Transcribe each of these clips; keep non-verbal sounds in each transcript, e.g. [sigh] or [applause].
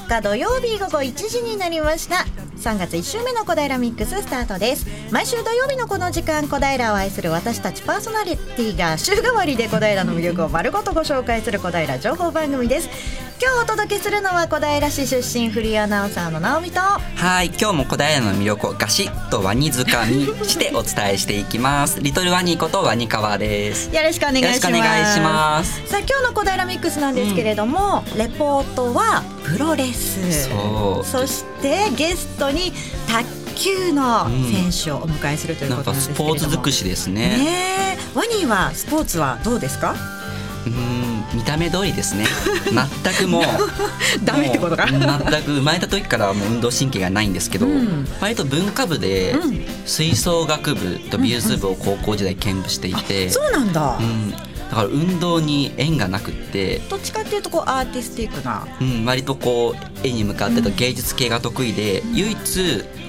4日土曜日午後1時になりました。3月1週目の小平ミックススタートです。毎週土曜日のこの時間小平を愛する私たちパーソナリティが週替わりで小平の魅力を丸ごとご紹介する小平情報番組です。今日お届けするのは小平市出身フリーアナウンサーの直美と。はい今日も小平の魅力をガシッとワニづかみしてお伝えしていきます。リトルワニことワニ川です。よろしくお願いします。よろしくお願いします。さあ今日の小平ミックスなんですけれども、うん、レポートはプロレス。そう。そしてゲストに卓球の選手をお迎えするということなんですけれども、うん、スポーツ尽くしですね。ねワニーはスポーツはどうですか？うん見た目通りですね。[laughs] 全くもう [laughs] ダメってことか？全く生まれた時からもう運動神経がないんですけど、うん、割と文化部で吹奏楽部と美術部を高校時代兼務していて、うんうん、そうなんだ、うん。だから運動に縁がなくってどっちかっていうとこうアーティスティックな、うん、割とこう絵に向かってと芸術系が得意で、うん、唯一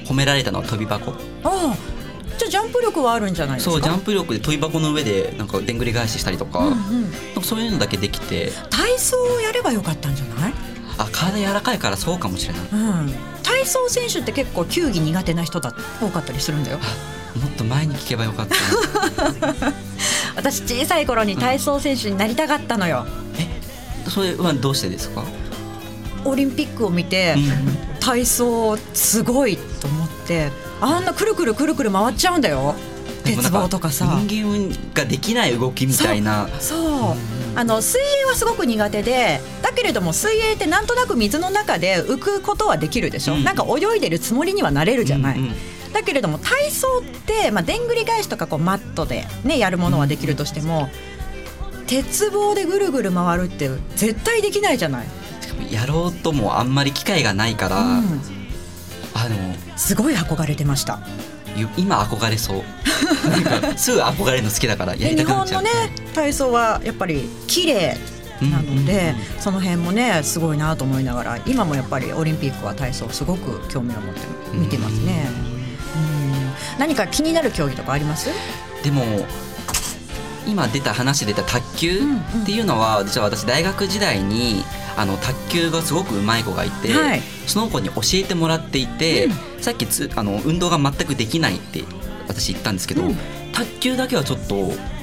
褒められたのは跳び箱。ああじゃジャンプ力はあるんじゃないですか？そうジャンプ力で跳び箱の上でなんかでんぐり返ししたりとかうんうん、かそういうのだけできて。体操をやればよかったんじゃない？あ体柔らかいからそうかもしれない、うん、体操選手って結構球技苦手な人だ多かったりするんだよ。もっと前に聞けばよかった。[laughs] 私小さい頃に体操選手になりたかったのよ、うん、えそれはどうしてですか？オリンピックを見て、体操すごいと思ってあんなくるくるくるくる回っちゃうんだよ。鉄棒とかさ。人間ができない動きみたいな。そうあの水泳はすごく苦手でだけれども水泳ってなんとなく水の中で浮くことはできるでしょ、うん、なんか泳いでるつもりにはなれるじゃない、うんうん。だけれども体操って、まあ、でんぐり返しとかこうマットで、ね、やるものはできるとしても、鉄棒でぐるぐる回るって絶対できないじゃない。やろうともあんまり機会がないから、うん、あのすごい憧れてました。今憧れそう。[laughs] すぐ憧れるの好きだからやりたくなっちゃう。日本のね体操はやっぱり綺麗なので、その辺もねすごいなと思いながら今もやっぱりオリンピックは体操すごく興味を持って見てますね。何か気になる競技とかあります？でも今出た話出た卓球っていうのは、実は私大学時代にあの卓球がすごくうまい子がいて、はい、その子に教えてもらっていて、うん、さっきつあの運動が全くできないって私言ったんですけど、うん、卓球だけはちょっと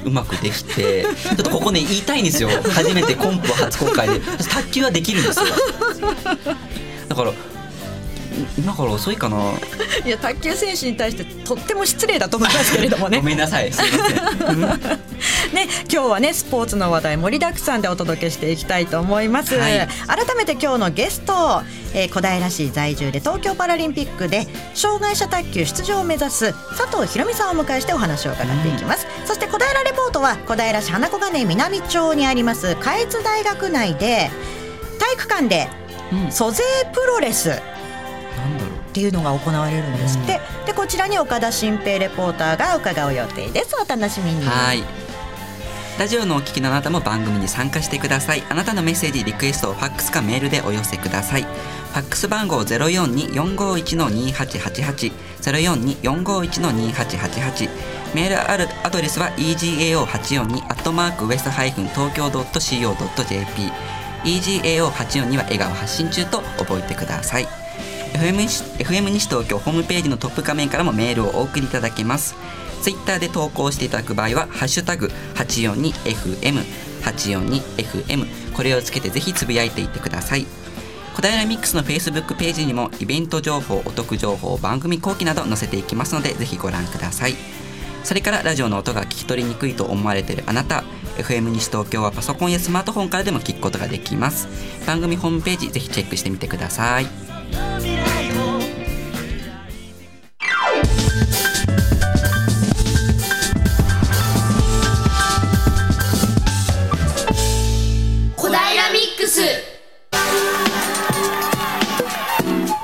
うまくできて [laughs] ちょっとここね言いたいんですよ。初めてコンプ初公開で。卓球はできるんですよ。[laughs] だから今から遅いかな？[laughs] いや卓球選手に対してとっても失礼だと思いますけれどもね。ごめんなさい。すいません。[laughs] ね今日はねスポーツの話題盛りだくさんでお届けしていきたいと思います、はい、改めて今日のゲスト、えー、小平市在住で東京パラリンピックで障害者卓球出場を目指す佐藤博美さんをお迎えしてお話を伺っていきます、うん、そして小平レポートは小平市花子金南町にあります下越大学内で体育館で租税プロレス、っていうのが行われるんですって、うん、でこちらに岡田新平レポーターが伺う予定です。お楽しみに。はい。ラジオのお聞きのあなたも番組に参加してください。あなたのメッセージリクエストをファックスかメールでお寄せください。ファックス番号042451-2888 042451-2888メールあるアドレスは egao842 アットマークウエストハイフン東京 .co.jp egao842 は笑顔発信中と覚えてください FM 西 FM 西東京ホームページのトップ画面からもメールをお送りいただけます。ツイッターで投稿していただく場合は「ハッシュタグ #842FM」842FM これをつけてぜひつぶやいていってください。小平ミックスの Facebook ページにもイベント情報お得情報番組後期など載せていきますのでぜひご覧ください。それからラジオの音が聞き取りにくいと思われているあなた FM 西東京はパソコンやスマートフォンからでも聞くことができます。番組ホームページぜひチェックしてみてください。小ラミックス。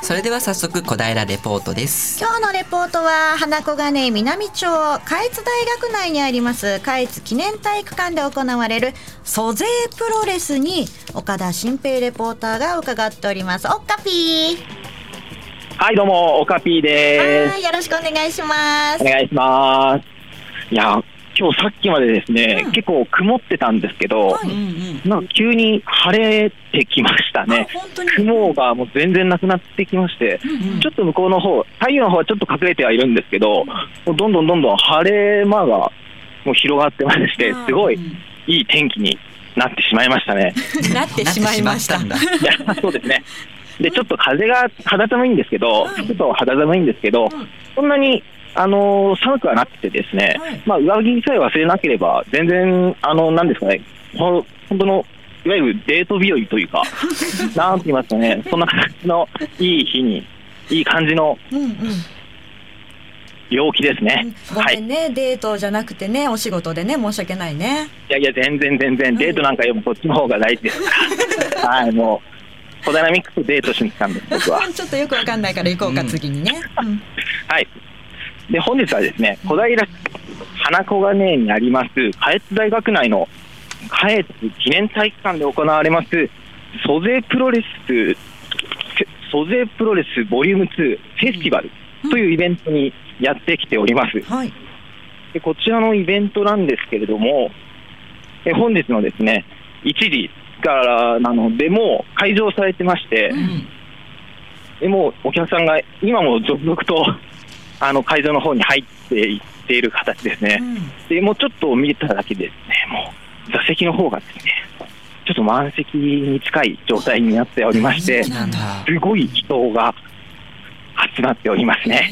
それでは早速小平レポートです。今日のレポートは花子金井南町下越大学内にあります下越記念体育館で行われる租税プロレスに岡田新平レポーターが伺っております。おっかぴー。はいどうもおかぴーですよろしくお願いしますお願いしますいや今日さっきまでですね、うん。結構曇ってたんですけど、はい。なんか急に晴れてきましたね。雲がもう全然なくなってきまして、うんうん。ちょっと向こうの方、太陽の方はちょっと隠れてはいるんですけど、もうどんどんどんどん晴れ間がもう広がってましてうん、すごいいい天気になってしまいましたね。[laughs] なってしまいました。んだ。いやそうですね。で、ちょっと風が肌寒いんですけど、うん。服と肌寒いんですけど、うん。そんなに、あのー寒くはなくてですね、はいまあ、上着さえ忘れなければ、全然、あの、なんですかね、ほ本当の、いわゆるデート日和というか、[laughs] なんて言いますかね、そんな感じのいい日に、いい感じのうんうん陽気ですね。はい。いごめんね、デートじゃなくてね、お仕事でね、申し訳ないね。やいや、全然全然、デートなんかよりもこっちの方が大事ですから。[laughs] はい、もう、コダイナミックスとデートしに来たんです、僕は。[laughs] ちょっとよくわかんないから行こうか、うん次にね。うんはい。で、本日はですね、小平市花小金井にあります、下越大学内の下越記念体育館で行われます、租税プロレス、租税プロレスボリューム2フェスティバルというイベントにやってきております。はい。でこちらのイベントなんですけれども、え本日のですね、1時からなので、もう会場されてまして、うんでもうお客さんが今も続々とあの会場の方に入っていっている形ですねう。んでもうちょっと見ただけでですね、もう座席の方がですね、ちょっと満席に近い状態になっておりまして、すごい人が集まっておりますね。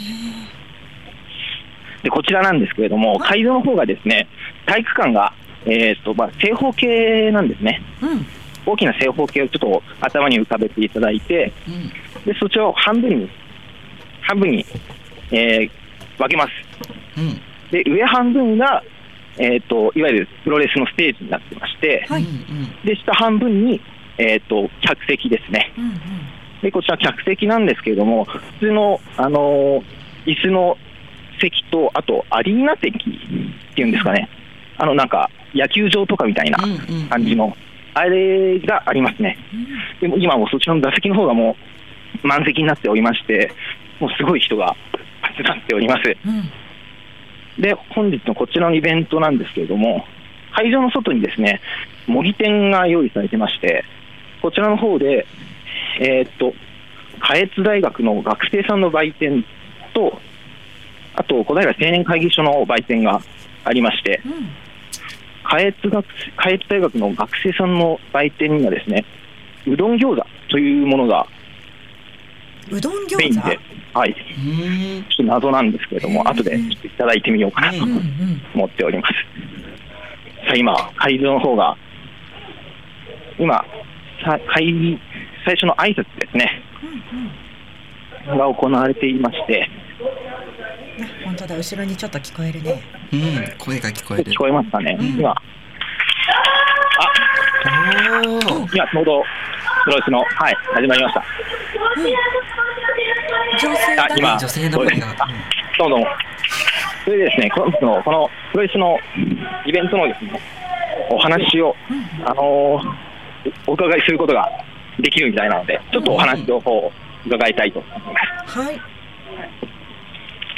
でこちらなんですけれども、会場の方がですね、体育館が、えーとまあ、正方形なんですね。うん大きな正方形をちょっと頭に浮かべていただいて、うんでそちらを半分に、半分に、えー分けます。うん。で、上半分が、えー、といわゆるプロレスのステージになってまして、はい。うんで下半分に、えー、と客席ですね。うんうん。で、こちら客席なんですけれども、普通の、あのー椅子の席と、あとアリーナ席っていうんですかね、あのなんか野球場とかみたいなうんうん感じの、あれがありますね。でも今もそちらの座席の方がもう満席になっておりまして、もうすごい人が集まっております。うん。で、本日のこちらのイベントなんですけれども、会場の外にですね、模擬店が用意されてまして、こちらの方で、えーっと、下越大学の学生さんの売店と、あと、小平青年会議所の売店がありまして、うん下越学下越大学の学生さんの売店にはですね、うどん餃子というものがうどんメイン餃子で、はい、ちうん。ょっと謎なんですけれども、後でちょっといただいてみようかなと思っております。さあ、今、会場の方が、今、さ会議、最初の挨拶ですね、うんうん。が行われていまして、あ本当だ。後ろにちょっと聞こえるね。うん。声が聞こえる。聞こえますかね、うん。今、おお今、ちょうど、プロレスの、はい、始まりました。女性だねあ今女性の声があどうも。それでですね、本日のこのプロレスのイベントのですね、お話を、あのーお伺いすることができるみたいなので、ちょっとお話の方を伺いたいと思います。はい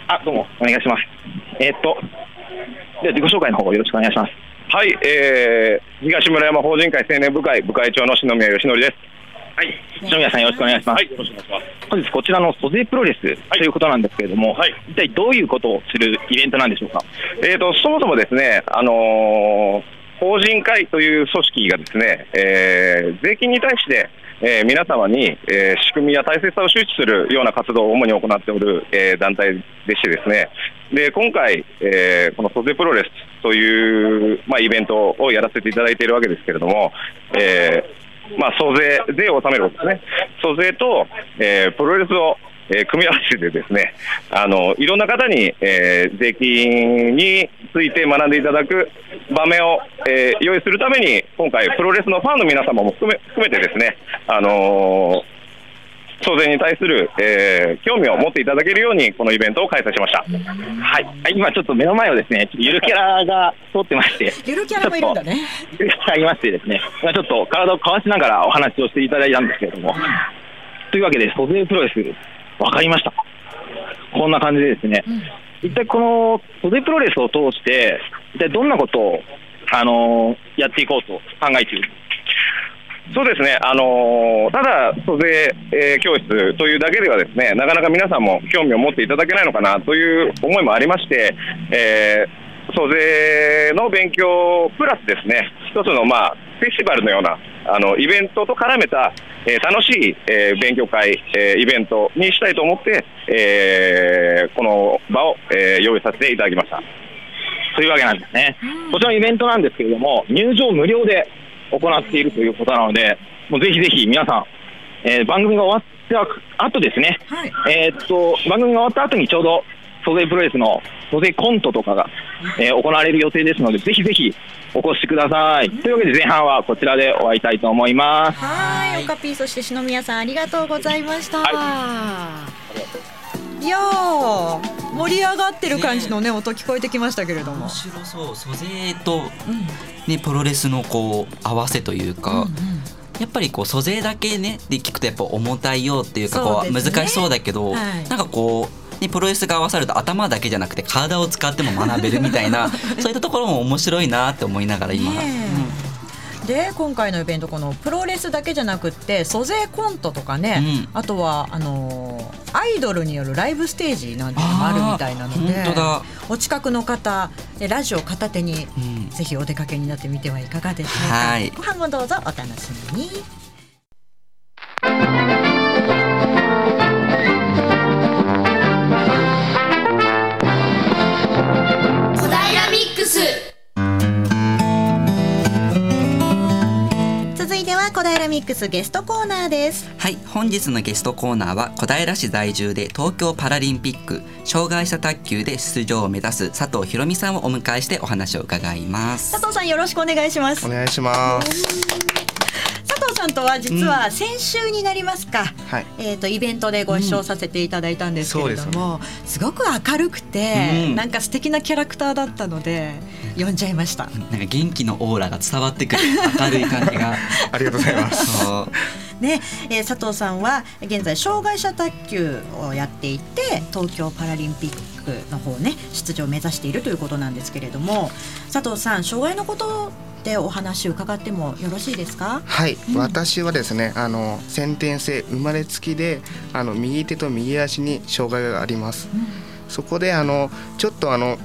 あ、どうも、お願いします。えーっと、では自己紹介の方よろしくお願いします。はい、えー、東村山法人会青年部会部会長の篠宮義則です。はい。篠宮さんよろしくお願いします。はい、よろしくお願いします。本日こちらの租税プロレスということなんですけれども、はい一体どういうことをするイベントなんでしょうか？えーと、そもそもですね、あのー法人会という組織がですね、えー税金に対して、えー皆様に、えー仕組みや大切さを周知するような活動を主に行っておる、えー団体でしてですね、で今回、えーこの租税プロレスという、まあ、イベントをやらせていただいているわけですけれども、えーまあ、租税、税を納めることですね、租税と、えープロレスを、えー組み合わせてですね、あのいろんな方に、えー税金について学んでいただく場面を、えー用意するために、今回、プロレスのファンの皆様も含め含めてですね、あのー租税に対する、えー興味を持っていただけるように、このイベントを開催しました。はい。はい今ちょっと目の前をですね、ゆるキャラが通ってまして、ゆるキャラもいるんだねゆるキャラがいましてですね、まあちょっと体をかわしながらお話をしていただいたんですけれども、というわけで、租税プロレス、わかりました。こんな感じでですね、うん。一体この租税プロレスを通して、一体どんなことを、あのーやっていこうと考えている？そうですね、あのーただ、租税、えー教室というだけではですね、なかなか皆さんも興味を持っていただけないのかなという思いもありまして、えー租税の勉強プラスですね、一つの、まあ、フェスティバルのようなあのイベントと絡めた、えー楽しい、えー勉強会、えーイベントにしたいと思って、えーこの場を、えー用意させていただきました。というわけなんですね。こちらのイベントなんですけれども、入場無料で行っているということなので、もうぜひぜひ皆さん、えー番組が終わった後ですね、はいえーっと、番組が終わった後にちょうど、租税プロレスの租税コントとかが、えー行われる予定ですので、ぜひぜひお越しください。というわけで前半はこちらで終わりたいと思います。はい、オカピーそして篠宮さんありがとうございました。、はいやー盛り上がってる感じのね音聞こえてきましたけれども面。白そう租税と、うんね、プロレスのこう合わせというか、うんうんやっぱりこう租税だけねで聞くとやっぱ重たいよっていうかこう難しそうだけど、はいなんかこう、ね、プロレスが合わさると頭だけじゃなくて体を使っても学べるみたいな [laughs] そういったところも面白いなって思いながら今、ねで今回のイベントこのプロレスだけじゃなくって租税コントとかね、あとはあのーアイドルによるライブステージなんていうのもあるみたいなのでお近くの方でラジオ片手にうん。ぜひお出かけになってみてはいかがでしょうか。はい。ご飯もどうぞお楽しみに。続いては小平ミックスゲストコーナーです。はい本日のゲストコーナーは小平市在住で東京パラリンピック障害者卓球で出場を目指す佐藤ひろみさんをお迎えしてお話を伺います佐藤さんよろしくお願いしますお。願いします。さんとは実は先週になりますか。はい。えー、とイベントでご一緒させていただいたんですけれども、すごく明るくて、うんなんか素敵なキャラクターだったので呼んじゃいました。なんか元気のオーラが伝わってくる明るい感じが [laughs] ありがとうございます。ね、えー佐藤さんは現在障害者卓球をやっていて東京パラリンピックの方ね出場を目指しているということなんですけれども佐藤さん障害のことでお話を伺ってもよろしいですか？はい、うん。私はですね、あの先天性生まれつきで、あの右手と右足に障害があります。そこであのちょっとあの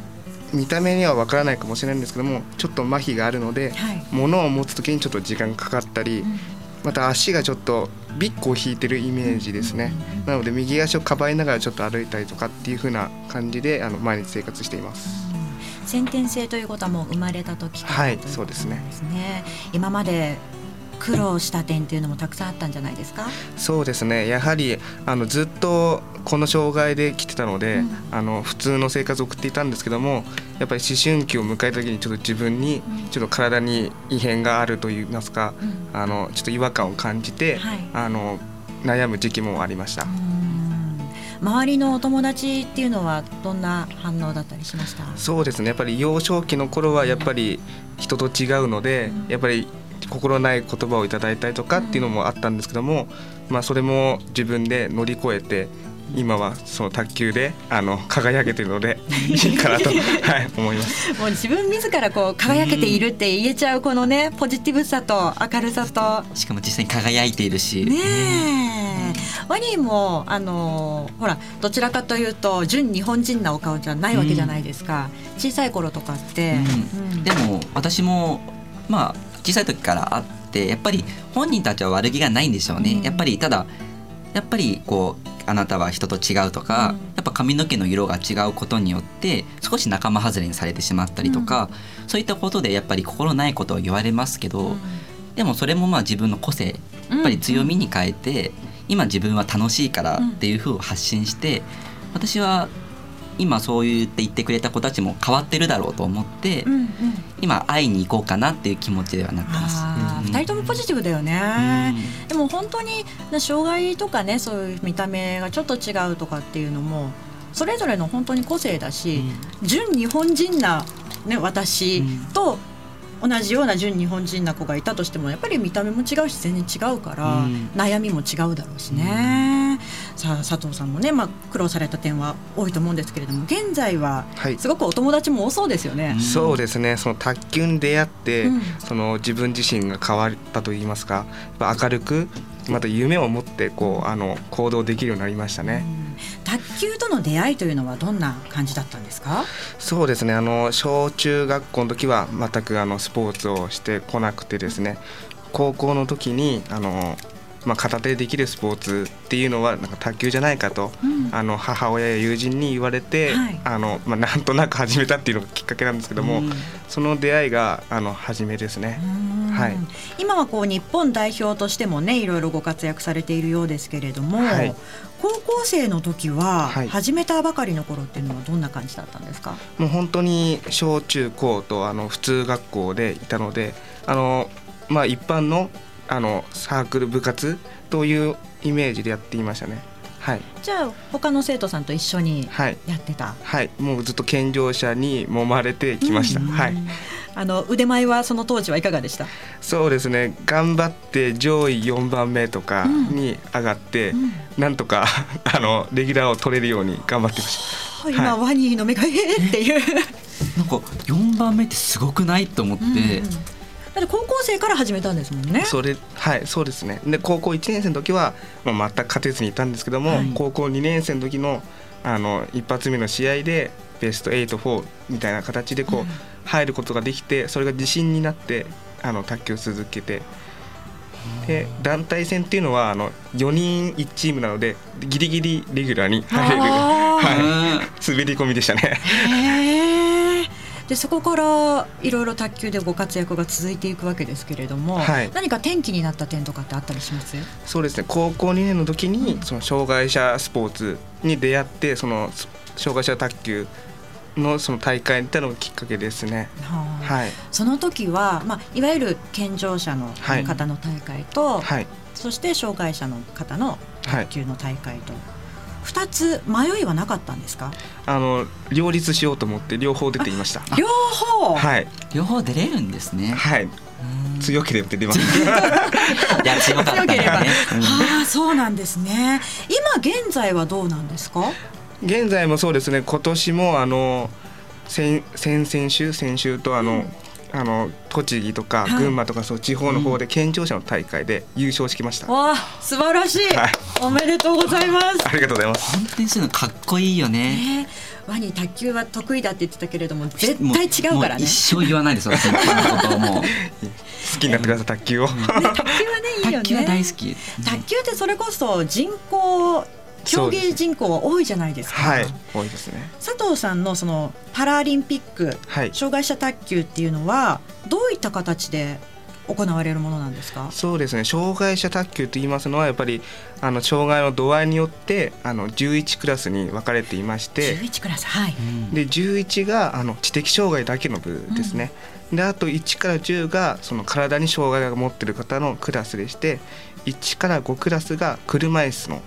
見た目にはわからないかもしれないんですけども、ちょっと麻痺があるので、はい。物を持つ時にちょっと時間がかかったり、また足がちょっとビッグを引いてるイメージですね。なので右足をかばいながらちょっと歩いたりとかっていう風な感じであの毎日生活しています。先天性ということはもう生まれた時からはいそうですね。今まで苦労した点っていうのもたくさんあったんじゃないですか？そうですね。やはりあのずっとこの障害で来てたので、うん。あの普通の生活を送っていたんですけどもやっぱり思春期を迎えた時にちょっと自分にちょっと体に異変があるといいますか、あのちょっと違和感を感じて、はい。あの悩む時期もありました。うん周りのお友達っていうのはどんな反応だったりしました？そうですね。やっぱり幼少期の頃はやっぱり人と違うので、やっぱり心ない言葉をいただいたりとかっていうのもあったんですけども、まあ、それも自分で乗り越えて今はその卓球であの輝けてるので [laughs] いいかなと、はい、思います。もう自分自らこう輝けているって言えちゃうこのねポジティブさと明るさと。しかも実際に輝いているし。ねえワニーもあのほらどちらかというと純日本人なお顔じゃないわけじゃないですか、小さい頃とかって、うん。うん。でも私もまあ小さい時からあってやっぱり本人たちは悪気がないんでしょうね、うん。やっぱりただやっぱりこうあなたは人と違うとか、うん。やっぱ髪の毛の色が違うことによって少し仲間外れにされてしまったりとか、そういったことでやっぱり心ないことを言われますけど、でもそれもまあ自分の個性やっぱり強みに変えて、今自分は楽しいからっていう風を発信して、私は今そう言って言ってくれた子たちも変わってるだろうと思って、うんうん。今会いに行こうかなっていう気持ちではなってます。あーうん二人ともポジティブだよね、でも本当にね障害とかねそういう見た目がちょっと違うとかっていうのもそれぞれの本当に個性だし、純日本人な、ね、私と同じような純日本人な子がいたとしてもやっぱり見た目も違うし全然違うから、うん。悩みも違うだろうしね、さあ佐藤さんもね、まあ、苦労された点は多いと思うんですけれども現在ははい。すごくお友達も多そうですよね。そうですね。その卓球に出会って、うん。その自分自身が変わったといいますか明るくまた夢を持ってこうあの行動できるようになりましたね。卓球との出会いというのはどんな感じだったんですか？そうですね。あの小中学校の時は全くあのスポーツをしてこなくてですね。高校の時にあの、まあ、片手でできるスポーツっていうのはなんか卓球じゃないかと、うん。あの母親や友人に言われて、はい。あのまあ、なんとなく始めたっていうのがきっかけなんですけども、うん。その出会いがあの初めですね。うん。はい。今はこう日本代表としてもねいろいろご活躍されているようですけれども、はい。高校生の時ははい。始めたばかりの頃っていうのはどんな感じだったんですか、もう本当に小中高とあの普通学校でいたのであの、まあ、一般のあのサークル部活というイメージでやっていましたね。はい、じゃあ他の生徒さんと一緒にはい。やってた、はい、もうずっと健常者に揉まれてきました。うん。はい、あの腕前はその当時はいかがでした、そうですね。頑張って上位4番目とかに上がって、うん。なんとか [laughs] あのレギュラーを取れるように頑張ってまし今、ワニの目がえーっていう。[laughs] なんか4番目ってすごくない？と思って、うん。だって高校生から始めたんですもんね。た。それはいそうですね。で高校1年生の時はまあ全く勝てずにいたんですけども、はい。高校2年生の時のあの一発目の試合でベスト8、4みたいな形でこう、入ることができてそれが自信になってあの卓球を続けて。で団体戦っていうのはあの4人1チームなのでギリギリレギュラーに入れる、はい、[laughs] 滑り込みでしたね。でそこからいろいろ卓球でご活躍が続いていくわけですけれども、はい。何か転機になった点とかってあったりします？そうですね。高校2年の時にその障害者スポーツに出会ってその障害者卓球のその大会に行ったのがきっかけですね。はあ。はい、その時は、まあ、いわゆる健常者のはい。方の大会と、はい、そして障害者の方のはい。卓球の大会と、二つ迷いはなかったんですか？あの両立しようと思って両方出ていました。両方、はい、両方出れるんですね。はい、強ければ出ます。[laughs] いや強かった強ければ、ね。あそうなんですね。今現在はどうなんですか？現在もそうですね。今年もあの先先々週先週とあの、あの栃木とかはい。群馬とかそう地方の方で健常者の大会で優勝してきました、わあ素晴らしい、はい。おめでとうございます。ありがとうございます。本当にそういうのかっこいいよね。ワニ卓球は得意だって言ってたけれども絶対違うからね。も一生言わないです私このことをもう。[laughs] 好きになってください卓球を、ね卓球はねいいよね。卓球は大好き。卓球ってそれこそ人口競技人口は多いじゃないですか。はい。多いですね。佐藤さんのそのパラリンピックはい。障害者卓球っていうのはどういった形で行われるものなんですか？そうですね。障害者卓球と言いますのはやっぱりあの障害の度合いによってあの11クラスに分かれていまして。11クラスはい。で11があの知的障害だけの部ですね、であと1から10がその体に障害が持ってる方のクラスでして1から5クラスが車椅子のうん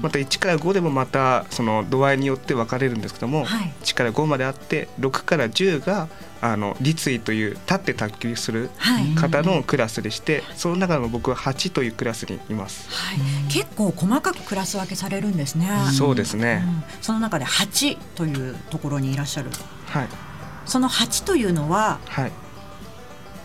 また1から5でもまたその度合いによって分かれるんですけども、はい。1から5まであって6から10があの立位という立って卓球する方のクラスでしてその中の僕は8というクラスにいます。はい、結構細かくクラス分けされるんですね、そうですね、うん。その中で8というところにいらっしゃる。はい。その8というのははい。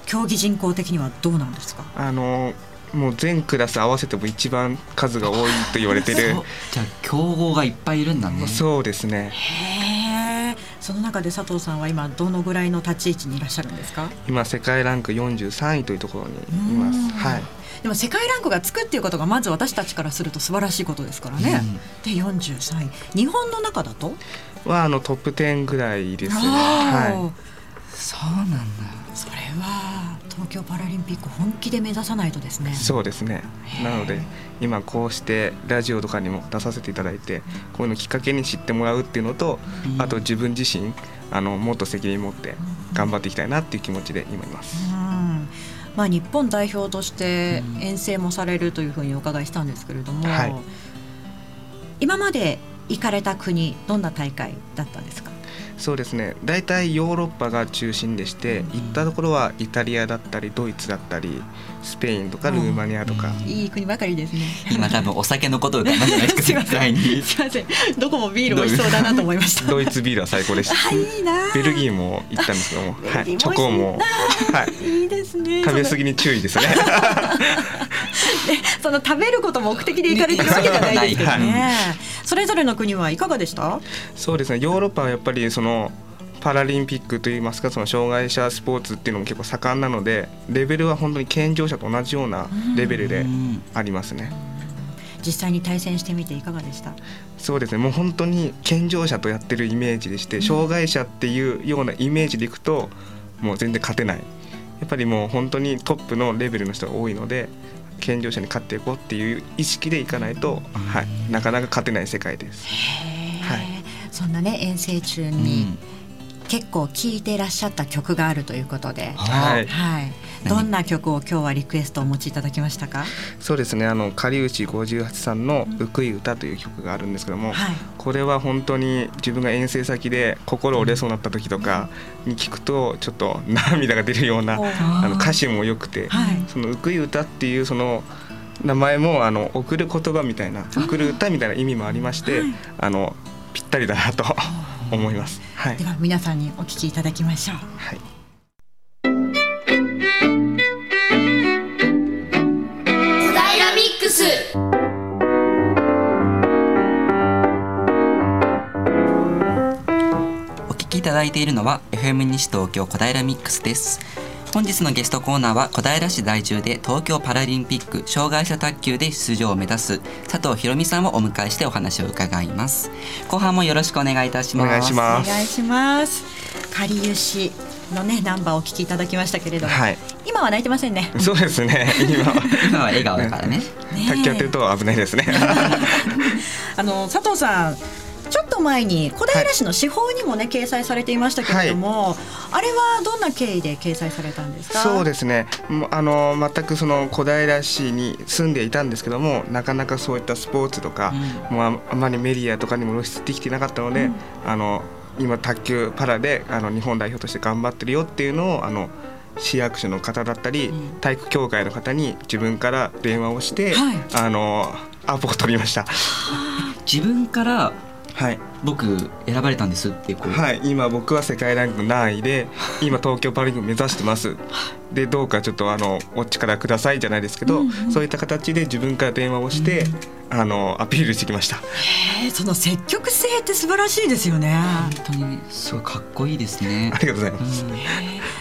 競技人口的にはどうなんですか？あのもう全クラス合わせても一番数が多いと言われてる。じゃあ強豪がいっぱいいるんだね。そうですね。へえその中で佐藤さんは今どのぐらいの立ち位置にいらっしゃるんですか？今世界ランク43位というところにいます。うん。はい。でも世界ランクがつくっていうことがまず私たちからすると素晴らしいことですからね、で43位。日本の中だと？はあのトップ10ぐらいです。ねはそうなんだ。それは東京パラリンピック本気で目指さないとですね。いそうですね。なので今こうしてラジオとかにも出させていただいてこういうのきっかけに知ってもらうっていうのとうん。あと自分自身あのもっと責任持って頑張っていきたいなっていう気持ちで今います。うん。まあ、日本代表として遠征もされるというふうにお伺いしたんですけれども、はい。今まで行かれた国どんな大会だったんですか？そうですね。大体ヨーロッパが中心でして行ったところはイタリアだったりドイツだったりスペインとかルーマニアとか、いい国ばかりですね。今多分お酒のことを考えてないですかすいません。絶対に。すいません。どこもビール美味しそうだなと思いました。ドイツビールは最高でした。あいいな。ベルギーも行ったんですけども、はい、チョコも、はい、いいですね。食べ過ぎに注意ですね [laughs] その食べること目的で行かれてるわけじゃないですけどね。それぞれの国はいかがでした？そうですね。ヨーロッパはやっぱりそのパラリンピックといいますかその障害者スポーツっていうのも結構盛んなのでレベルは本当に健常者と同じようなレベルでありますね。実際に対戦してみていかがでした？そうですね。もう本当に健常者とやってるイメージでして障害者っていうようなイメージでいくともう全然勝てない。やっぱりもう本当にトップのレベルの人が多いので健常者に勝っていこうっていう意識でいかないと、はい、なかなか勝てない世界です。はい。そんなね遠征中に結構聴いていらっしゃった曲があるということで、はい。はい、どんな曲を今日はリクエストをお持ちいただきましたか？そうですね。あの狩内58さんの「うくい歌」という曲があるんですけども、はい。これは本当に自分が遠征先で心折れそうになった時とかに聞くとちょっと涙が出るようなあの歌詞も良くて、はい。その「うくい歌」っていうその名前もあの送る言葉みたいな送る歌みたいな意味もありまして、はい。あのぴったりだなと思います。はい。で、は皆さんにお聞きいただきましょう。はいだいているのは FM 西東京小平ミックスです本日のゲストコーナーは小平市在住で東京パラリンピック障害者卓球で出場を目指す佐藤博美さんをお迎えしてお話を伺います後半もよろしくお願いいたしますお願いしますお願いします。かりゆしのねナンバーをお聞きいただきましたけれども、はい今は泣いてませんね。そうですね今は今は笑顔だからねねえ卓球やってると危ないですね。[laughs] あの佐藤さん。前に小平市の司法にもね、掲載されていましたけれども、あれはどんな経緯で掲載されたんですか？そうですね。あの全くその小平市に住んでいたんですけどもなかなかそういったスポーツとか、もうああまりメディアとかにも露出できてなかったので、あの今卓球パラであの日本代表として頑張ってるよっていうのをあの市役所の方だったり、体育協会の方に自分から電話をして、はい。あのアポを取りました。[laughs] 自分から？はい、僕選ばれたんですってこう、はい、今僕は世界ランク何位で [laughs] 今東京パラリンピック目指してます。でどうかちょっとあのお力くださいじゃないですけど、そういった形で自分から電話をして、あのアピールしてきました。えーその積極性って素晴らしいですよね。本当にすごいかっこいいですね。ありがとうございます、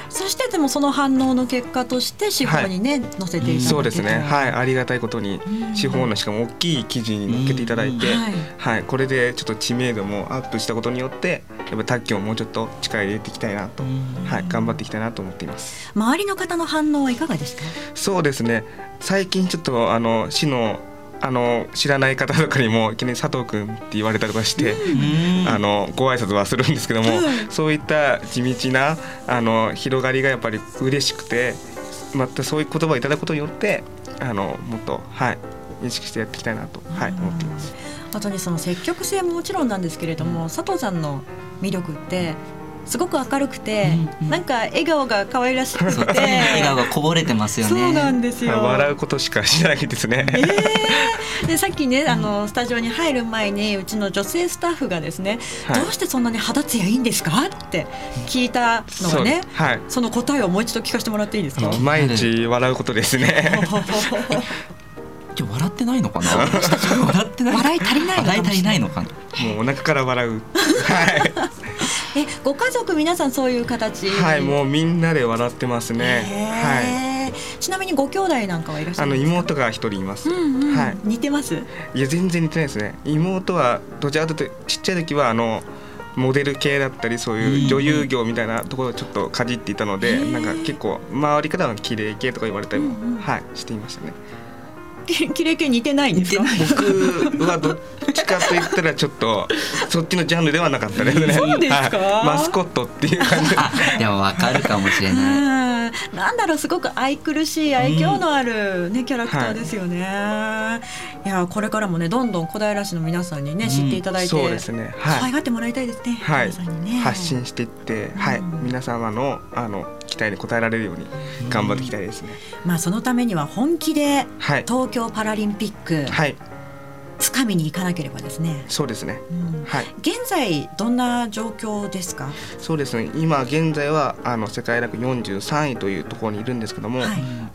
そしてでもその反応の結果として司法にね、載せていただいて。そうですね。はい。ありがたいことに司法のしかも大きい記事に載っけていただいて、うん。はい。はい、これでちょっと知名度もアップしたことによってやっぱ卓球をもうちょっと力入れていきたいなと、はい、頑張っていきたいなと思っています。周りの方の反応はいかがですか？そうですね。最近ちょっとあの市のあの知らない方とかにもいきなり佐藤君って言われたりとかして、あのご挨拶はするんですけども、そういった地道なあの広がりがやっぱり嬉しくてまたそういう言葉をいただくことによってあのもっとはい意識してやっていきたいなと、はい、思っています。本当にその積極性ももちろんなんですけれども、佐藤さんの魅力ってすごく明るくて、なんか笑顔が可愛らしくて。笑顔がこぼれてますよね。そうなんですよ。笑うことしかしないですね。え。ーでさっきねあのスタジオに入る前にうちの女性スタッフがですね、はい。どうしてそんなに肌ツヤいいんですかって聞いたのがねはい。その答えをもう一度聞かせてもらっていいですか、毎日笑うことですね。[laughs] 今日笑ってないのかな笑ってない笑い足りないのかもしれない笑い足りないのかなもうお腹から笑う。はい。えご家族皆さんそういう形はい、もうみんなで笑ってますね。はい。ちなみにご兄弟なんかはいらっしゃあのるんですか妹が一人います。うんうんはい。似てますいや全然似てないですね妹はどちらかというとちっちゃい時はあのモデル系だったりそういう女優業みたいなところをちょっとかじっていたので、なんか結構周りからは綺麗系とか言われたりも、はいしていましたね [laughs] キレイ系似てないんですか？僕はどっちかと言ったらちょっと [laughs] そっちのジャンルではなかったですね。そうですか？はい。マスコットっていう感じ。あでもわかるかもしれない。うん。なんだろうすごく愛くるしい愛嬌のある、ねキャラクターですよね、い、やこれからもねどんどん小平市の皆さんにね知っていただいて、そうですね。はい。可愛がってもらいたいですね、はい。皆さんにね。発信していって、はい。うん。皆様のあの期待に応えられるように頑張っていきたいですね、まあそのためには本気ではい。東京パラリンピックはい。つかみに行かなければですね、そうですね。うん。はい。現在どんな状況ですか、そうですね。今現在はあの世界ランク43位というところにいるんですけども、はい。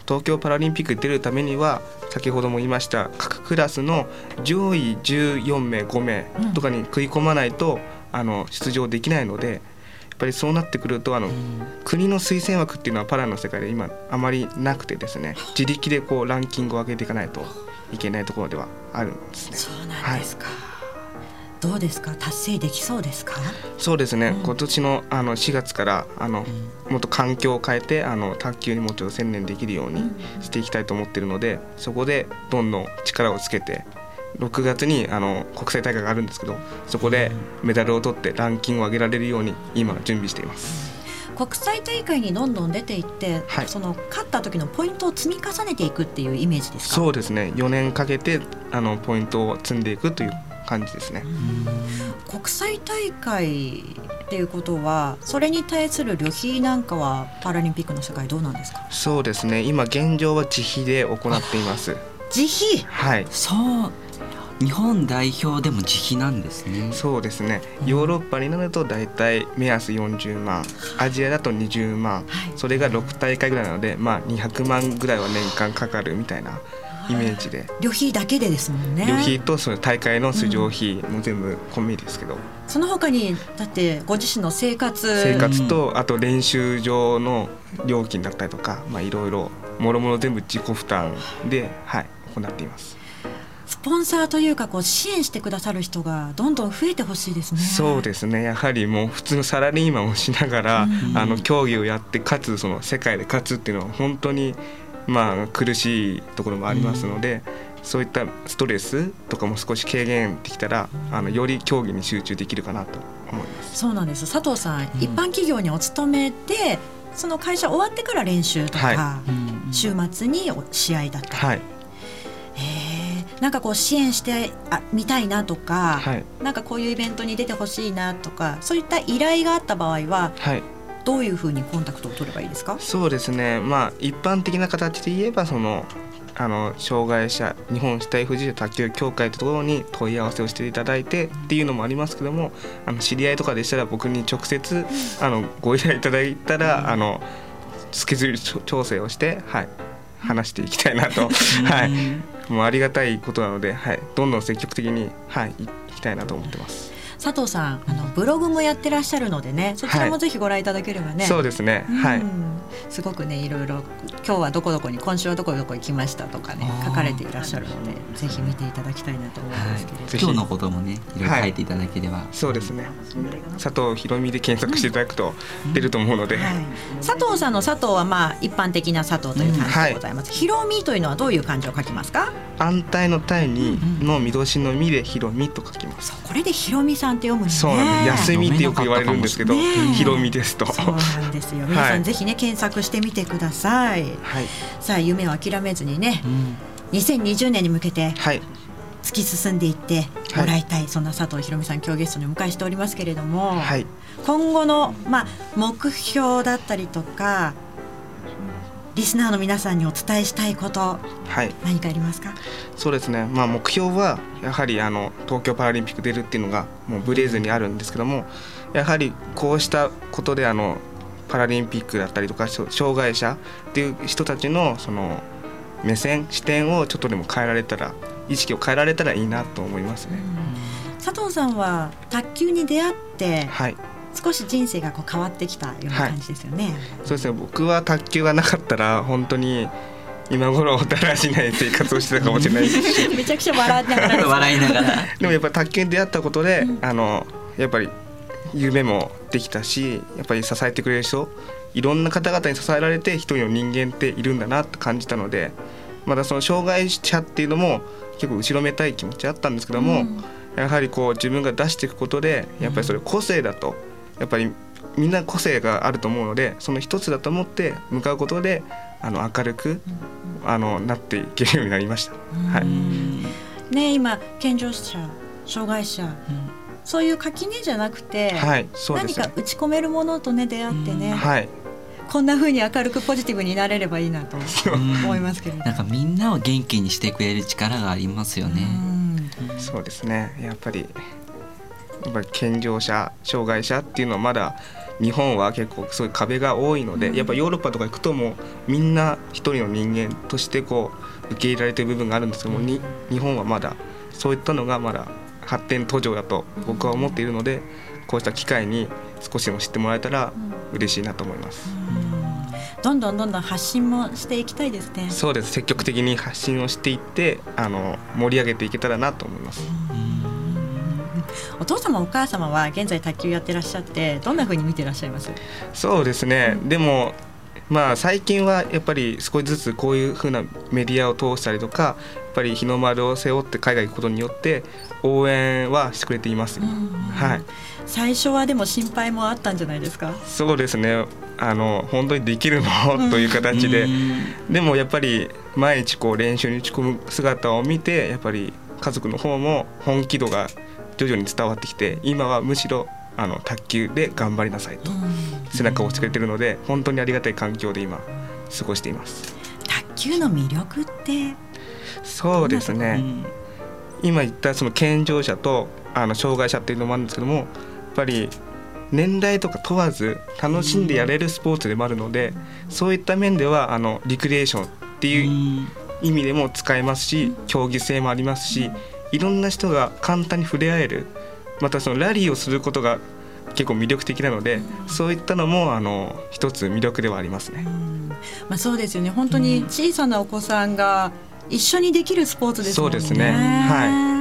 東京パラリンピックに出るためには先ほども言いました各クラスの上位14名5名とかに食い込まないと、あの出場できないのでぱりそうなってくるとあの、国の推薦枠っていうのはパラの世界で今あまりなくてですね自力でこうランキングを上げていかないといけないところではあるんですね。そうなんですか、どうですか？達成できそうですか？そうですね、うん。今年のあの4月からあの、もっと環境を変えてあの卓球にもうちょっと専念できるようにしていきたいと思っているのでそこでどんどん力をつけて6月にあの国際大会があるんですけどそこでメダルを取ってランキングを上げられるように今準備しています。国際大会にどんどん出ていって、はい。その勝った時のポイントを積み重ねていくっていうイメージですか？そうですね。4年かけてあのポイントを積んでいくという感じですね。国際大会っていうことはそれに対する旅費なんかはパラリンピックの世界どうなんですか？そうですね。今現状は自費で行っています。自費？はい。そう日本代表でも自費なんですね。そうですね。ヨーロッパになると大体目安40万アジアだと20万はい。それが6大会ぐらいなのでまあ200万ぐらいは年間かかるみたいなイメージで。旅費だけでですもんね。旅費とその大会の出場費も全部込みですけど。その他にだってご自身の生活生活とあと練習場の料金だったりとかまあいろいろもろもろ全部自己負担ではい行っています。スポンサーというかこう支援してくださる人がどんどん増えてほしいですね。そうですね。やはりもう普通のサラリーマンをしながら、うん。あの競技をやってかつその世界で勝つっていうのは本当にまあ苦しいところもありますので、そういったストレスとかも少し軽減できたらあのより競技に集中できるかなと思います。そうなんです。佐藤さん、一般企業にお勤めでその会社終わってから練習とか、はうん週末に試合だったり、はい、へーなんかこう支援してあみたいなとか、はい、なんかこういうイベントに出てほしいなとかそういった依頼があった場合ははい、どういうふうにコンタクトを取ればいいですか？そうですね。まあ一般的な形で言えばそのあの障害者日本肢体不自由卓球協会というところに問い合わせをしていただいてっていうのもありますけどもあの知り合いとかでしたら僕に直接あのご依頼いただいたらあのスケジュール調整をして、はい、話していきたいなと、はい、もうありがたいことなので、はい、どんどん積極的に、はい、いきたいなと思ってます。佐藤さんあのブログもやってらっしゃるのでねそちらもぜひご覧いただければね、そうですね、はい。うんすごくねいろいろ今日はどこどこに今週はどこどこ行きましたとかね書かれていらっしゃるのでぜひ見ていただきたいなと思うんです。けれど、ぜひ今日のこともねいろいろ書いていただければ、そうですね。佐藤ひろみで検索していただくと出ると思うので、はい、佐藤さんの佐藤はまあ一般的な佐藤という感じでございます。ひろみというのはどういう漢字を書きますか？安泰の泰にの見通しのみでひろみと書きます。これでひろみさんって読むね。そうなんです。休みってよく言われるんですけど、ひろみですと。そうなんですよ。皆さんぜひね検索してみてください。はいさあ夢を諦めずにねう、ん2020年に向けてはい突き進んでいってもらいたい、そんな佐藤ひろみさん今日ゲストにお迎えしておりますけれども、はい。今後のまあ目標だったりとか。リスナーの皆さんにお伝えしたいことはい。何かありますか？そうですね。まあ目標はやはりあの東京パラリンピック出るっていうのがもうブレずにあるんですけども、やはりこうしたことであのパラリンピックだったりとか障害者っていう人たちのその目線視点をちょっとでも変えられたら意識を変えられたらいいなと思いますね。佐藤さんは卓球に出会ってはい。少し人生がこう変わってきたような感じですよね。そうですね僕は卓球がなかったら本当に今頃だらしない生活をしてたかもしれないですし。[laughs] めちゃくちゃ笑いながらです笑いながら。でもやっぱり卓球に出会ったことで、あのやっぱり夢もできたしやっぱり支えてくれる人いろんな方々に支えられて一人の人間っているんだなって感じたのでまたその障害者っていうのも結構後ろめたい気持ちあったんですけども、やはりこう自分が出していくことでやっぱりそれ個性だとやっぱりみんな個性があると思うのでその一つだと思って向かうことであの明るくあのなっていけるようになりました。はい、ね今健常者障害者、そういう垣根じゃなくて、はい、そうです何か打ち込めるものとね出会ってね、はい、こんな風に明るくポジティブになれればいいなと思いますけど、なんかみんなを元気にしてくれる力がありますよね。そうですね。やっぱりやっぱり健常者障害者っていうのはまだ日本は結構そういう壁が多いので、やっぱヨーロッパとか行くともうみんな一人の人間としてこう受け入れられてる部分があるんですけども、に日本はまだそういったのがまだ発展途上だと僕は思っているので、こうした機会に少しでも知ってもらえたら嬉しいなと思います。どんどんどんどん発信もしていきたいですね。そうです。積極的に発信をしていってあの盛り上げていけたらなと思います。お父様お母様は現在卓球やってらっしゃってどんな風に見てらっしゃいます？そうですね、でもまあ最近はやっぱり少しずつこういう風なメディアを通したりとかやっぱり日の丸を背負って海外行くことによって応援はしてくれています、はい、最初はでも心配もあったんじゃないですか？そうですね。あの本当にできるのという形で、でもやっぱり毎日こう練習に打ち込む姿を見てやっぱり家族の方も本気度が徐々に伝わってきて今はむしろあの卓球で頑張りなさいと背中を押してくれてるので本当にありがたい環境で今過ごしています。卓球の魅力って？そうですね、今言ったその健常者とあの障害者っていうのもあるんですけどもやっぱり年代とか問わず楽しんでやれるスポーツでもあるので、そういった面ではあのリクリエーションっていう意味でも使えますし競技性もありますしいろんな人が簡単に触れ合えるまたそのラリーをすることが結構魅力的なので、そういったのもあの一つ魅力ではありますね。まあそうですよね。本当に小さなお子さんが一緒にできるスポーツですもんね。そうですね。はだ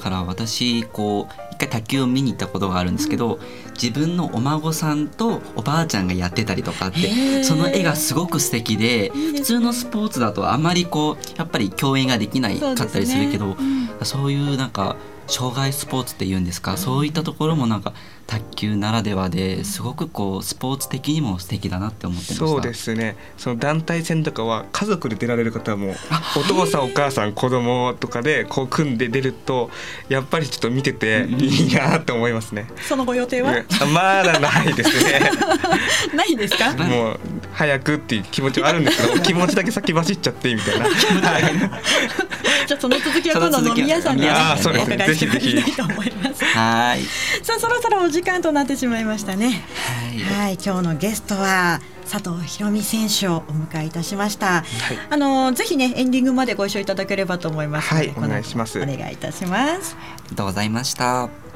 から私こう一回卓球を見に行ったことがあるんですけど、自分のお孫さんとおばあちゃんがやってたりとかってその絵がすごく素敵で普通のスポーツだとあまりこうやっぱり共演ができないかったりするけどそう,、いうなんか障害スポーツっていうんですか、そういったところもなんか卓球ならではですごくこうスポーツ的にも素敵だなって思ってました。そうですねその団体戦とかは家族で出られる方もお父さんお母さん子供とかでこう組んで出るとやっぱりちょっと見てていいなって思いますね。そのご予定は？ねまだないですね。[laughs] ないですか？もう早くっていう気持ちはあるんですけど [laughs] 気持ちだけ先走っちゃってみたいな。[laughs] はいじゃあその続きは今度飲み屋さんにお伺いしてぜひぜひみたいと思います。はーいさあそろそろお時間となってしまいましたね。はいはい、今日のゲストは佐藤博美選手をお迎えいたしました。あのぜひねエンディングまでご一緒いただければと思いますので。はいお願いしますお願いいたします。ありがとうございました。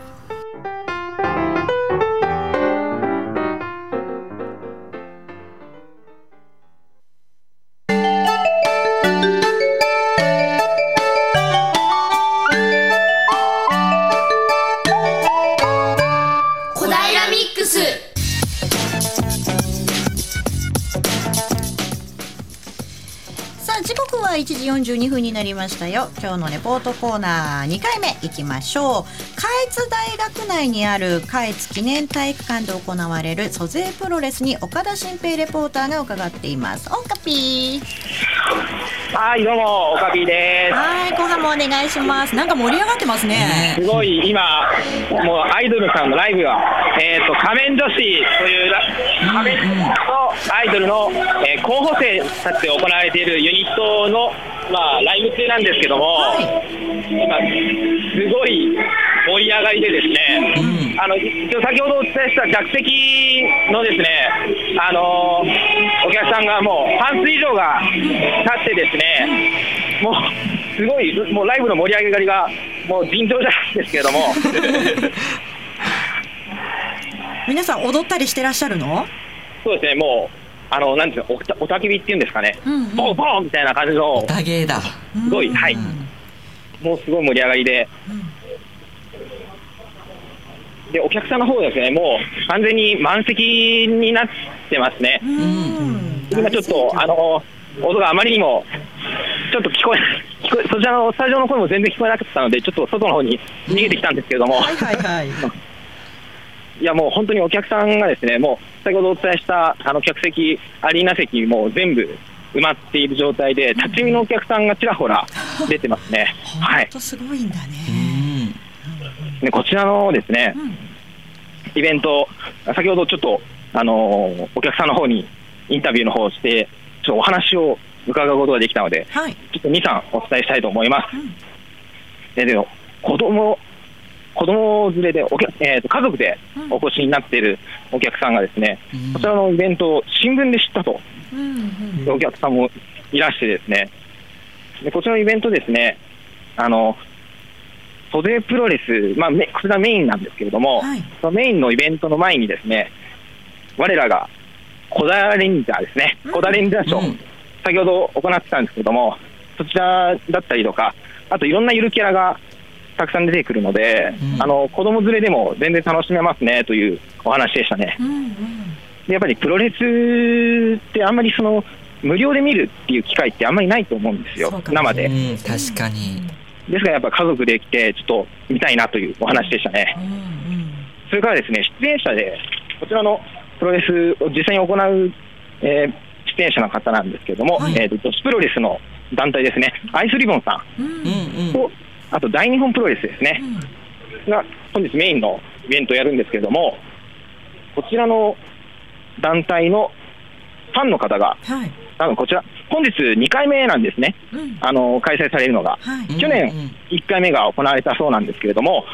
42分になりましたよ。今日のレポートコーナー2回目いきましょう。下越大学内にある下越記念体育館で行われる租税プロレスに岡田新平レポーターが伺っています。オンカピー。はい、どうも、おかぴーではい後半もお願いします。なんか盛り上がってますね。す。すごい、今、もうアイドルさんのライブが、えっ、と、仮面女子というラ、仮面とアイドルの、えー候補生たちで行われているユニットの、まあ、ライブ中なんですけども、今、すごい盛り上がりでですね、あの一応先ほどお伝えした客席のですね、あのお客さんがもう半数以上が立ってですね、もうすごい、もうライブの盛り上がりがもう尋常じゃないんですけれども、[laughs] 皆さん踊ったりしてらっしゃるの？そうですね、もう、あのなんていうの、おたおたき火っていうんですかね、うんうん。ボンボンみたいな感じの、タゲーだ。すごい、はい、もうすごい盛り上がりで。でお客さんの方ですね、もう完全に満席になってますね。うん。今ちょっと、あの音があまりにもちょっと聞こえ、聞こえそちらのスタジオの声も全然聞こえなかったので、ちょっと外の方に逃げてきたんですけれども、はいはいはい。[laughs] いやもう本当にお客さんがですね、もう先ほどお伝えしたあの客席、アリーナ席、もう全部埋まっている状態で、立ち見のお客さんがちらほら出てますね。[laughs] はいすごいんだうね。んでこちらのですね、うんイベント、先ほどちょっと、あのーお客さんの方にインタビューの方をして、ちょっとお話を伺うことができたので、はい。ちょっと2、3お伝えしたいと思います。うんででも子供子供連れでお客、えーと家族でお越しになっているお客さんがですね、うん。こちらのイベントを新聞で知ったと。うんうんお客さんもいらしてですね、でこちらのイベントですね、あの袖プロレス、まあ、めこちらメインなんですけれども、はい。そのメインのイベントの前にですね、我らが小田レンジャーですね、うん。小田レンジャーショー、うん。先ほど行ってたんですけども、そちらだったりとか、あといろんなゆるキャラがたくさん出てくるので、うん。あの子供連れでも全然楽しめますねというお話でしたね。うんうん。でやっぱりプロレスってあんまりその無料で見るっていう機会ってあんまりないと思うんですよ生で。うん確かに。ですからやっぱ家族で来て、ちょっと見たいなというお話でしたね。うんうん。それからですね、出演者で、こちらのプロレスを実際に行う、えー出演者の方なんですけれども、はい。えーと女子プロレスの団体ですね、アイスリボンさうん。うんあと大日本プロレスですね、が本日メインのイベントをやるんですけれども、こちらの団体のファンの方が、はい。多分こちら、本日2回目なんですね、うん。あの開催されるのが。はい。去年うんうん1回目が行われたそうなんですけれども、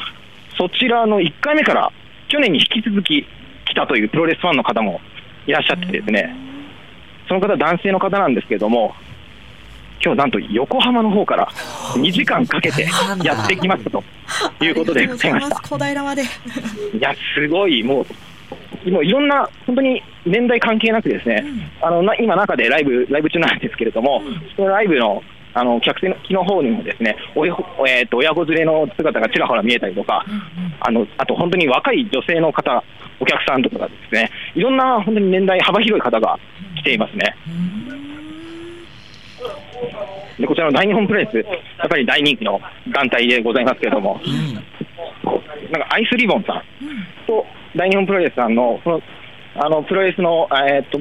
そちらの1回目から去年に引き続き来たというプロレスファンの方もいらっしゃってですね、その方、男性の方なんですけれども、今日なんと横浜の方から2時間かけてやってきましたということでございました。小平まで。いや、すごい、もう、もういろんな、本当に年代関係なくですね、あのな今、中でライブライブ中なんですけれども、そのライブのあの客席の方にもですね、親子えー、と親子連れの姿がちらほら見えたりとか、あのあと本当に若い女性の方、お客さんとかがですね、いろんな本当に年代幅広い方が来ていますね。でこちらの大日本プロレス、やっぱり大人気の団体でございますけれども、うん。なんかアイスリボンさん。と大日本プロレスさんのこのあのプロレスの、えーっと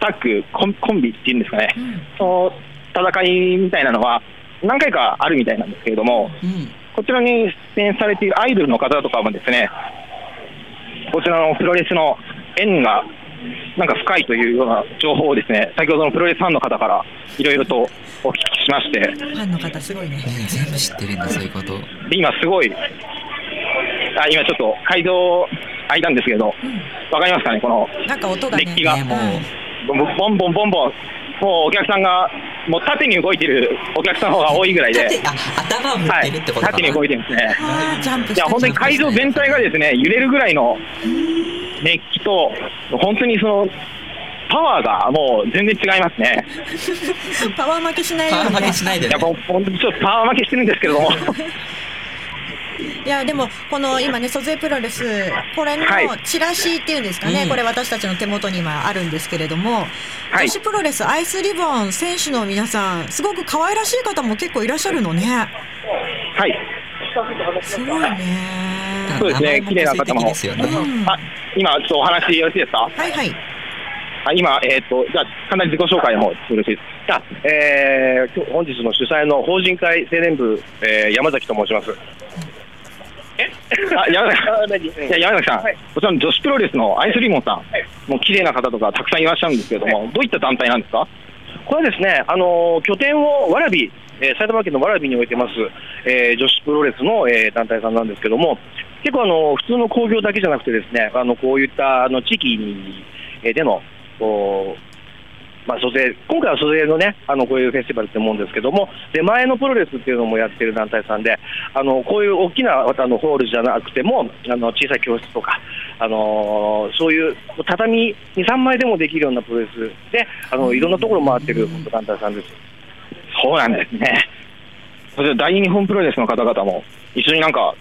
タッグコン、コンビっていうんですかね、その戦いみたいなのは何回かあるみたいなんですけれども、うん。こちらに出演されているアイドルの方とかもですね、こちらのプロレスの縁がなんか深いというような情報をですね、先ほどのプロレスファンの方からいろいろとお聞きしまして、ファンの方すごいね。えー全部知ってるんだそういうこと。で今すごい、あ今ちょっと会場空いたんですけど、わかりますかね、このなんか音がね。熱気が。ねもう。ボンボンボンボン、もうお客さんが、もう縦に動いてるお客さんの方が多いぐらいで、頭を振はいってるってこと、かな、縦に動いてるんですね。いや本当に会場全体がですね揺れるぐらいの熱気と、本当にそのパワーがもう全然違いますね。[laughs] パワー負けしないね。パワー負けしないでね。いやもう本当にちょっとパワー負けしてるんですけれども、いやでもこの今ね租税プロレスこれのはい。チラシっていうんですかね、うん。これ私たちの手元に今あるんですけれども、はい。女子プロレスアイスリボン選手の皆さんすごく可愛らしい方も結構いらっしゃるのね。はい、すごいね。そうですね綺麗な方も。ですよね、うん。あ今、ちょっとお話よろしいですか？はいはい。あ今、えっ、と、じゃあ、簡単に自己紹介の方よろしいです。あ、えー、本日の主催の法人会青年部、えー、山崎と申します。[laughs] あ山崎さん、いや山崎さん、はい。こちらの女子プロレスのアイスリボンさん、もう綺麗な方とかたくさんいらっしゃるんですけれども、どういった団体なんですか？これはですね、あのー拠点を蕨、えー埼玉県の蕨に置いてます、えー女子プロレスの、えー団体さんなんですけども、結構あの普通の興行だけじゃなくてですね、あのこういったあの地域にえーでの、こうまあ、租税今回は租税のね、あのこういうフェスティバルって思うんですけども、で前のプロレスっていうのもやってる団体さんで、あのこういう大きなあのホールじゃなくても、あの小さい教室とか、あのーそういう畳2、3枚でもできるようなプロレスで、あのいろんなところ回ってる団体さんです。そうなんですね。それで大日本プロレスの方々も一緒になんか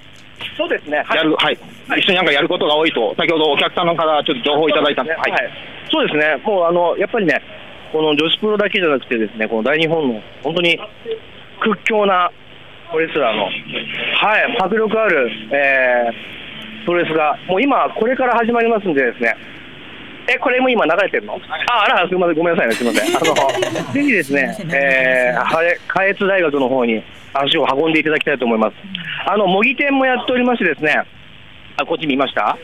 そうですね、やる、はい、一緒になんかやることが多いと、先ほどお客さんの方、ちょっと情報いただいたんで、はい、そうですね、もうあのやっぱりね、この女子プロだけじゃなくてですね、この大日本の本当に屈強なプロレスラーの、はい、迫力ある、えープロレスが、もう今、これから始まりますんでですね、え、これも今流れてるの？あ、あら、すみません、ごめんなさいね、すみません。あの、[laughs] ぜひですね、えー、下越大学の方に足を運んでいただきたいと思います。あの、模擬店もやっておりましてですね、あ、こっち見ました？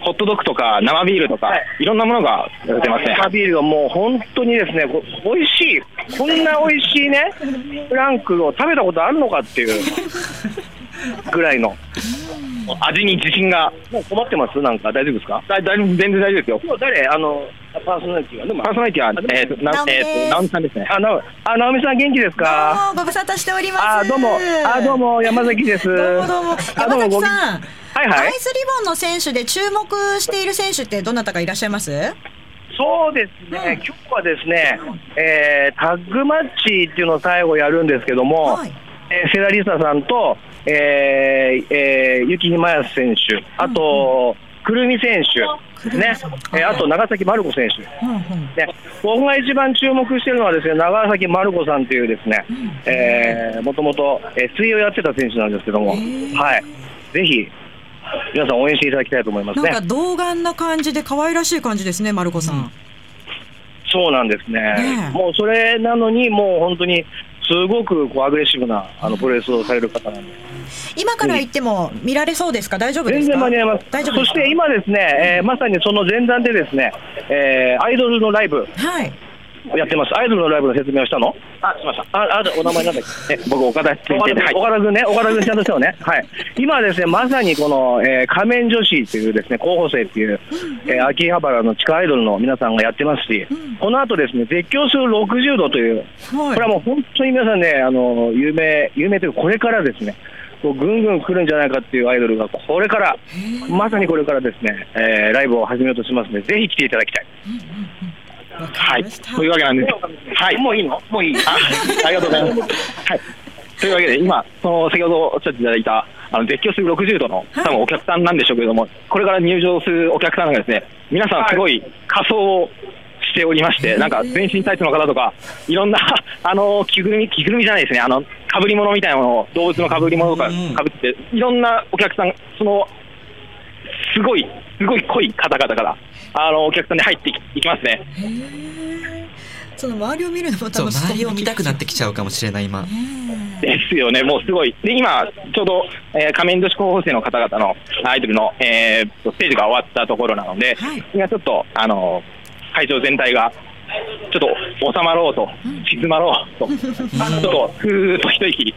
ホットドッグとか生ビールとか、い、ろんなものが出てますね。生ビールがもう本当にですね、こ美味しい、こんな美味しいね、[laughs] フランクを食べたことあるのかっていうぐらいの。[laughs] 味に自信が。もう困ってます？なんか大丈夫ですか？だだ全然大丈夫ですよ。今日誰？あの、パーソナリティは？でもパーソナリティは、えーと、なえーと、直美さんですね。あ、なあ、直美さん元気ですか？どうもご無沙汰しております。あ、どうも、あ、どうも、山崎です。どうもどうも。あ山崎ごさん。はいはい。アイ。スリボンの選手で注目している選手ってどなたかいらっしゃいます？そうですね、今日はですね、えータッグマッチっていうのを最後やるんですけども、はい。えーセラリサさんと、えーえー、雪ひまや選手、あと、くるみ選手、ね、えーあと長崎まる子選手。うんうんね、僕が一番注目しているのはですね長崎まる子さんというですね、えーもともと、えー水泳をやってた選手なんですけども、はい、ぜひ皆さん応援していただきたいと思いますねなんか。童顔な感じで可愛らしい感じですね、マルコさん。そうなんですね。ねえもうそれなのにもう本当にすごくこうアグレッシブなあのプロレスをされる方なんで、今から行っても見られそうですか？大丈夫で全すか？然間に合います。大丈夫ですか？そして今ですね、えーまさにその前段でですね、えーアイドルのライブはい。やってます。アイドルのライブの説明をしたの？あ、しました。あ、あお名前なんだっけ？[laughs] え僕、岡田先生で。岡田君ね、岡田君ちゃんとしてもね。[laughs] はい。今ですね、まさにこの、えー仮面女子っていうですね、候補生っていう、えー秋葉原の地下アイドルの皆さんがやってますし、この後ですね、絶叫する60度という、これはもう本当に皆さんね、あの、有名、有名というか、これからですね、ぐんぐん来るんじゃないかっていうアイドルが、これから、まさにこれからですね、えーライブを始めようとしますので、ぜひ来ていただきたい。はい。というわけなんです。はい。もういいの？もういい？あありがとうございます。はい。というわけで、今、その先ほどおっしゃっていただいた、あの絶叫する60度の、多分お客さんなんでしょうけれども、これから入場するお客さんがですね、皆さんすごい仮装をしておりまして、なんか全身タイツの方とか、いろんな、[laughs] あの、着ぐるみ、着ぐるみじゃないですね、あの、被り物みたいなものを、動物の被り物とかうん被って、いろんなお客さん、その、すごい、すごい濃い方々から、あの、お客さんで入っていきますね。その周りを見るのも楽しそう。周りを見たくなってきちゃうかもしれない今ですよね、もうすごい。で、今、ちょうど、えー仮面女子候補生の方々のアイドルの、えーとステージが終わったところなので、はい。今ちょっと、あの会場全体が、ちょっと収まろうと、静まろうと、[laughs] ちょっと、ふーっと一息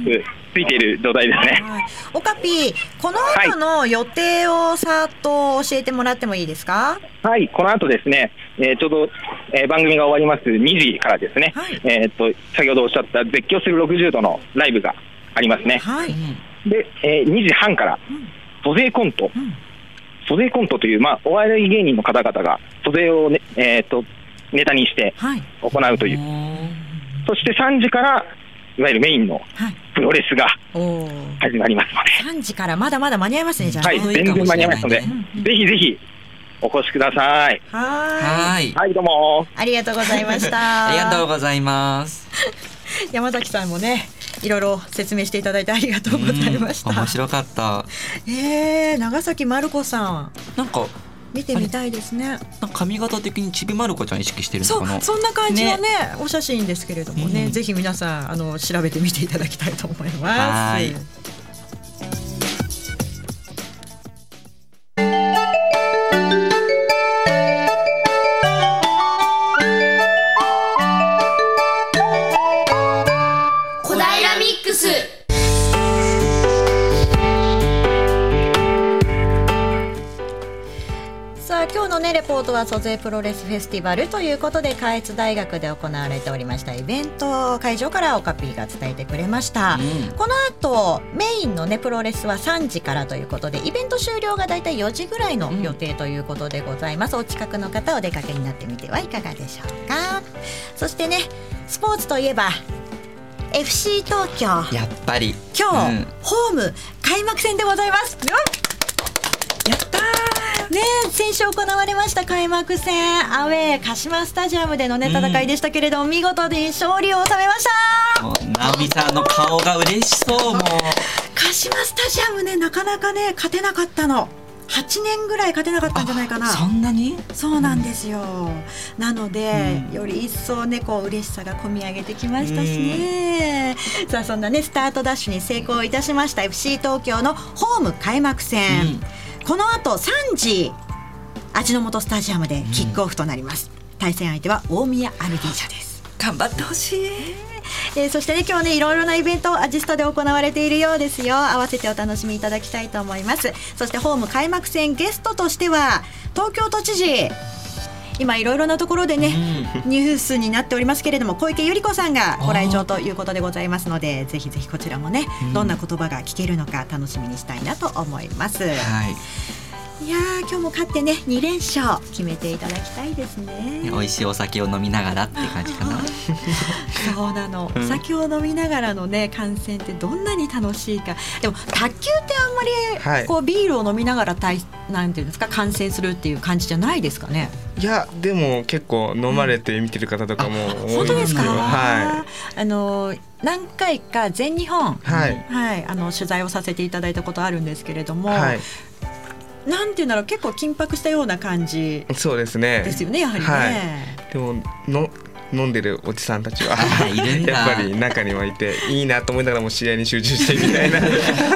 つく、ついている状態ですね。はい、オカピー、この後の予定をさーっと教えてもらってもいいですか？はい、この後ですね、えーちょうど、えー番組が終わります2時からですね、はいえーっと、先ほどおっしゃった絶叫する60度のライブがありますね。はい。で、えー2時半から、租税コント、ん租税コントという、まあ、お笑い芸人の方々が、租税を、ねえー、とネタにしてはい。行うという、そして3時から、いわゆるメインのはい。プロレスが。始まりますので、三時からまだまだ間に合いますね。じゃあ。はい、全然間に合いますので、しれないねぜひぜひお越しください。はいはい、どうも。ありがとうございました。[laughs] ありがとうございます [laughs] 山崎さんもね、いろいろ説明していただいてありがとうございました。うん面白かったえー、長崎まる子さん、なんか見てみたいですね。髪型的にちびまる子ちゃん意識してるのそうかな？そんな感じのねお写真ですけれどもね、うんぜひ皆さんあの調べてみていただきたいと思います。はーいねレポートは租税プロレスフェスティバルということで下越大学で行われておりましたイベント会場からオカピーが伝えてくれました、うん。この後メインのねプロレスは3時からということでイベント終了がだいたい4時ぐらいの予定ということでございます、お近くの方お出かけになってみてはいかがでしょうか。そしてねスポーツといえば FC 東京。やっぱり。今日、うん。ホーム開幕戦でございます。やったーね先週行われました開幕戦アウェー鹿島スタジアムでのね戦いでしたけれども、見事に勝利を収めました。もうさんの顔が嬉しそうもう。鹿島スタジアムねなかなかね勝てなかったの。8年ぐらい勝てなかったんじゃないかな。そんなに？そうなんですよ。なので、より一層ねこう嬉しさが込み上げてきましたしね。さあそんなねスタートダッシュに成功いたしました FC 東京のホーム開幕戦。この後3時味の素スタジアムでキックオフとなります。対戦相手は大宮アルディージャです。頑張ってほしいえーそしてね今日ねいろいろなイベントアジスタで行われているようですよ合わせてお楽しみいただきたいと思いますそしてホーム開幕戦ゲストとしては東京都知事今いろいろなところでね、ニュースになっておりますけれども小池百合子さんがご来場ということでございますのでぜひぜひこちらもね、どんな言葉が聞けるのか楽しみにしたいなと思います、はいいやー今日も勝ってね2連勝決めていただきたいですね。ね美味しいお酒を飲みながらって感じかな。そうなの、お酒を飲みながらのね観戦ってどんなに楽しいか。でも卓球ってあんまり、はい。こうビールを飲みながら対なんていうんですか観戦するっていう感じじゃないですかね。いやでも結構飲まれて見てる方とかも多い本当ですか、はあの何回か全日本いはい。はい、あの取材をさせていただいたことあるんですけれども、はいなんていうんだろう結構緊迫したような感じそうですね。ですよねやはりね、はい。でもの飲んでるおじさんたちは。あいるんだ。やっぱり中にはいていいなと思いながらも試合に集中してみたいな。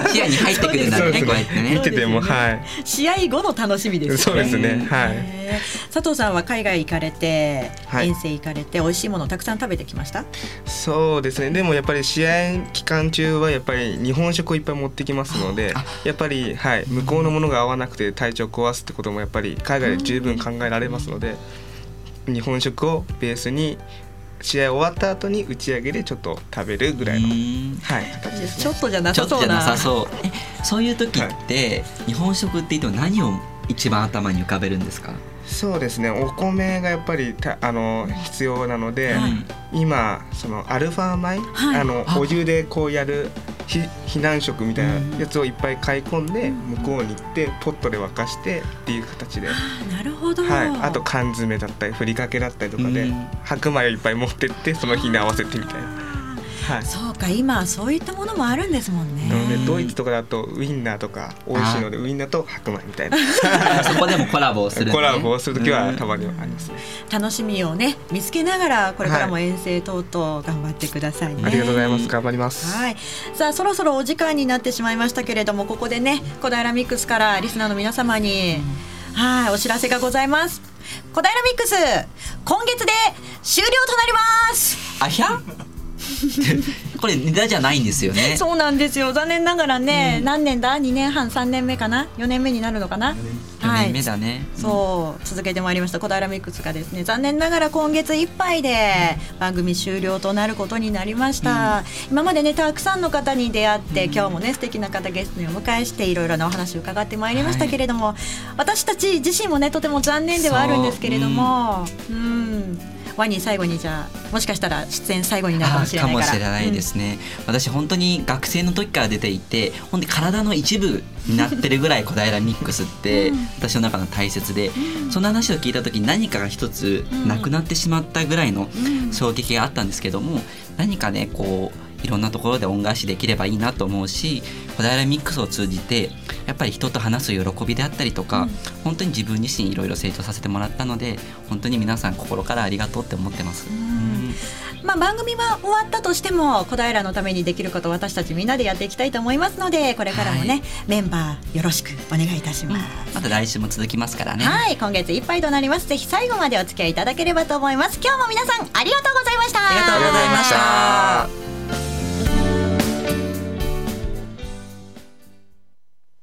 視野に入ってくるんだそうですねこうやって見ねててもはい。試合後の楽しみですそうですね。はい。佐藤さんは海外行かれて、はい。遠征行かれて美味しいものをたくさん食べてきました？そうですね。でもやっぱり試合期間中はやっぱり日本食をいっぱい持ってきますのでやっぱりはい向こうのものが合わなくて体調壊すってこともやっぱり海外で十分考えられますので日本食をベースに試合終わった後に打ち上げでちょっと食べるぐらいのうん。はい。形ですねちょっとじゃなちょっとじゃさそう。なそうえそういう時って日本食って言っても何を一番頭に浮かべるんですか？そうですね。お米がやっぱりたあの必要なので、はい。今そのアルファ米、はい。あのあ。お湯でこうやるひ避難食みたいなやつをいっぱい買い込んで向こうに行ってポットで沸かしてっていう形で、はあなるほど、い、あと缶詰だったりふりかけだったりとかでうん。白米をいっぱい持ってってその日に合わせてみたいな。はい。そうか今そういったものもあるんですもんね。なのでドイツとかだとウインナーとか美味しいのでウインナーと白米みたいな。[laughs] そこでもコラボをする、ね、コラボをする時はたまににはありますね。楽しみをね見つけながらこれからも遠征等々頑張ってくださいね、ありがとうございます。頑張ります。はい、さあそろそろお時間になってしまいましたけれどもここでね小平ミックスからリスナーの皆様に、はいお知らせがございます。小平ミックス今月で終了となります。あひゃ？[laughs] これネタじゃないんですよね。そうなんですよ。残念ながらね、何年だ？2年半3年目かな？4年目になるのかな？4年目だね、そう続けてまいりました。小平ミックスがですね残念ながら今月いっぱいで番組終了となることになりました、今までねたくさんの方に出会って、今日もね素敵な方ゲストにお迎えしていろいろなお話を伺ってまいりましたけれども、私たち自身もねとても残念ではあるんですけれどもうんワニ最後にじゃあもしかしたら出演最後になるかもしれないから。かもしれないですね、私本当に学生の時から出ていて本当に体の一部になってるぐらい小平ミックスって私の中の大切で、そんな話を聞いた時に何かが一つなくなってしまったぐらいの衝撃があったんですけども何かねこういろんなところで恩返しできればいいなと思うし小平ミックスを通じてやっぱり人と話す喜びであったりとか、本当に自分自身いろいろ成長させてもらったので本当に皆さん心からありがとうって思ってます。うんまあ、番組は終わったとしても小平のためにできることを私たちみんなでやっていきたいと思いますのでこれからもね、はいメンバーよろしくお願いいたします。また来週も続きますからね。はい今月いっぱいとなりますぜひ最後までお付き合いいただければと思います今日も皆さんありがとうございましたありがとうございました。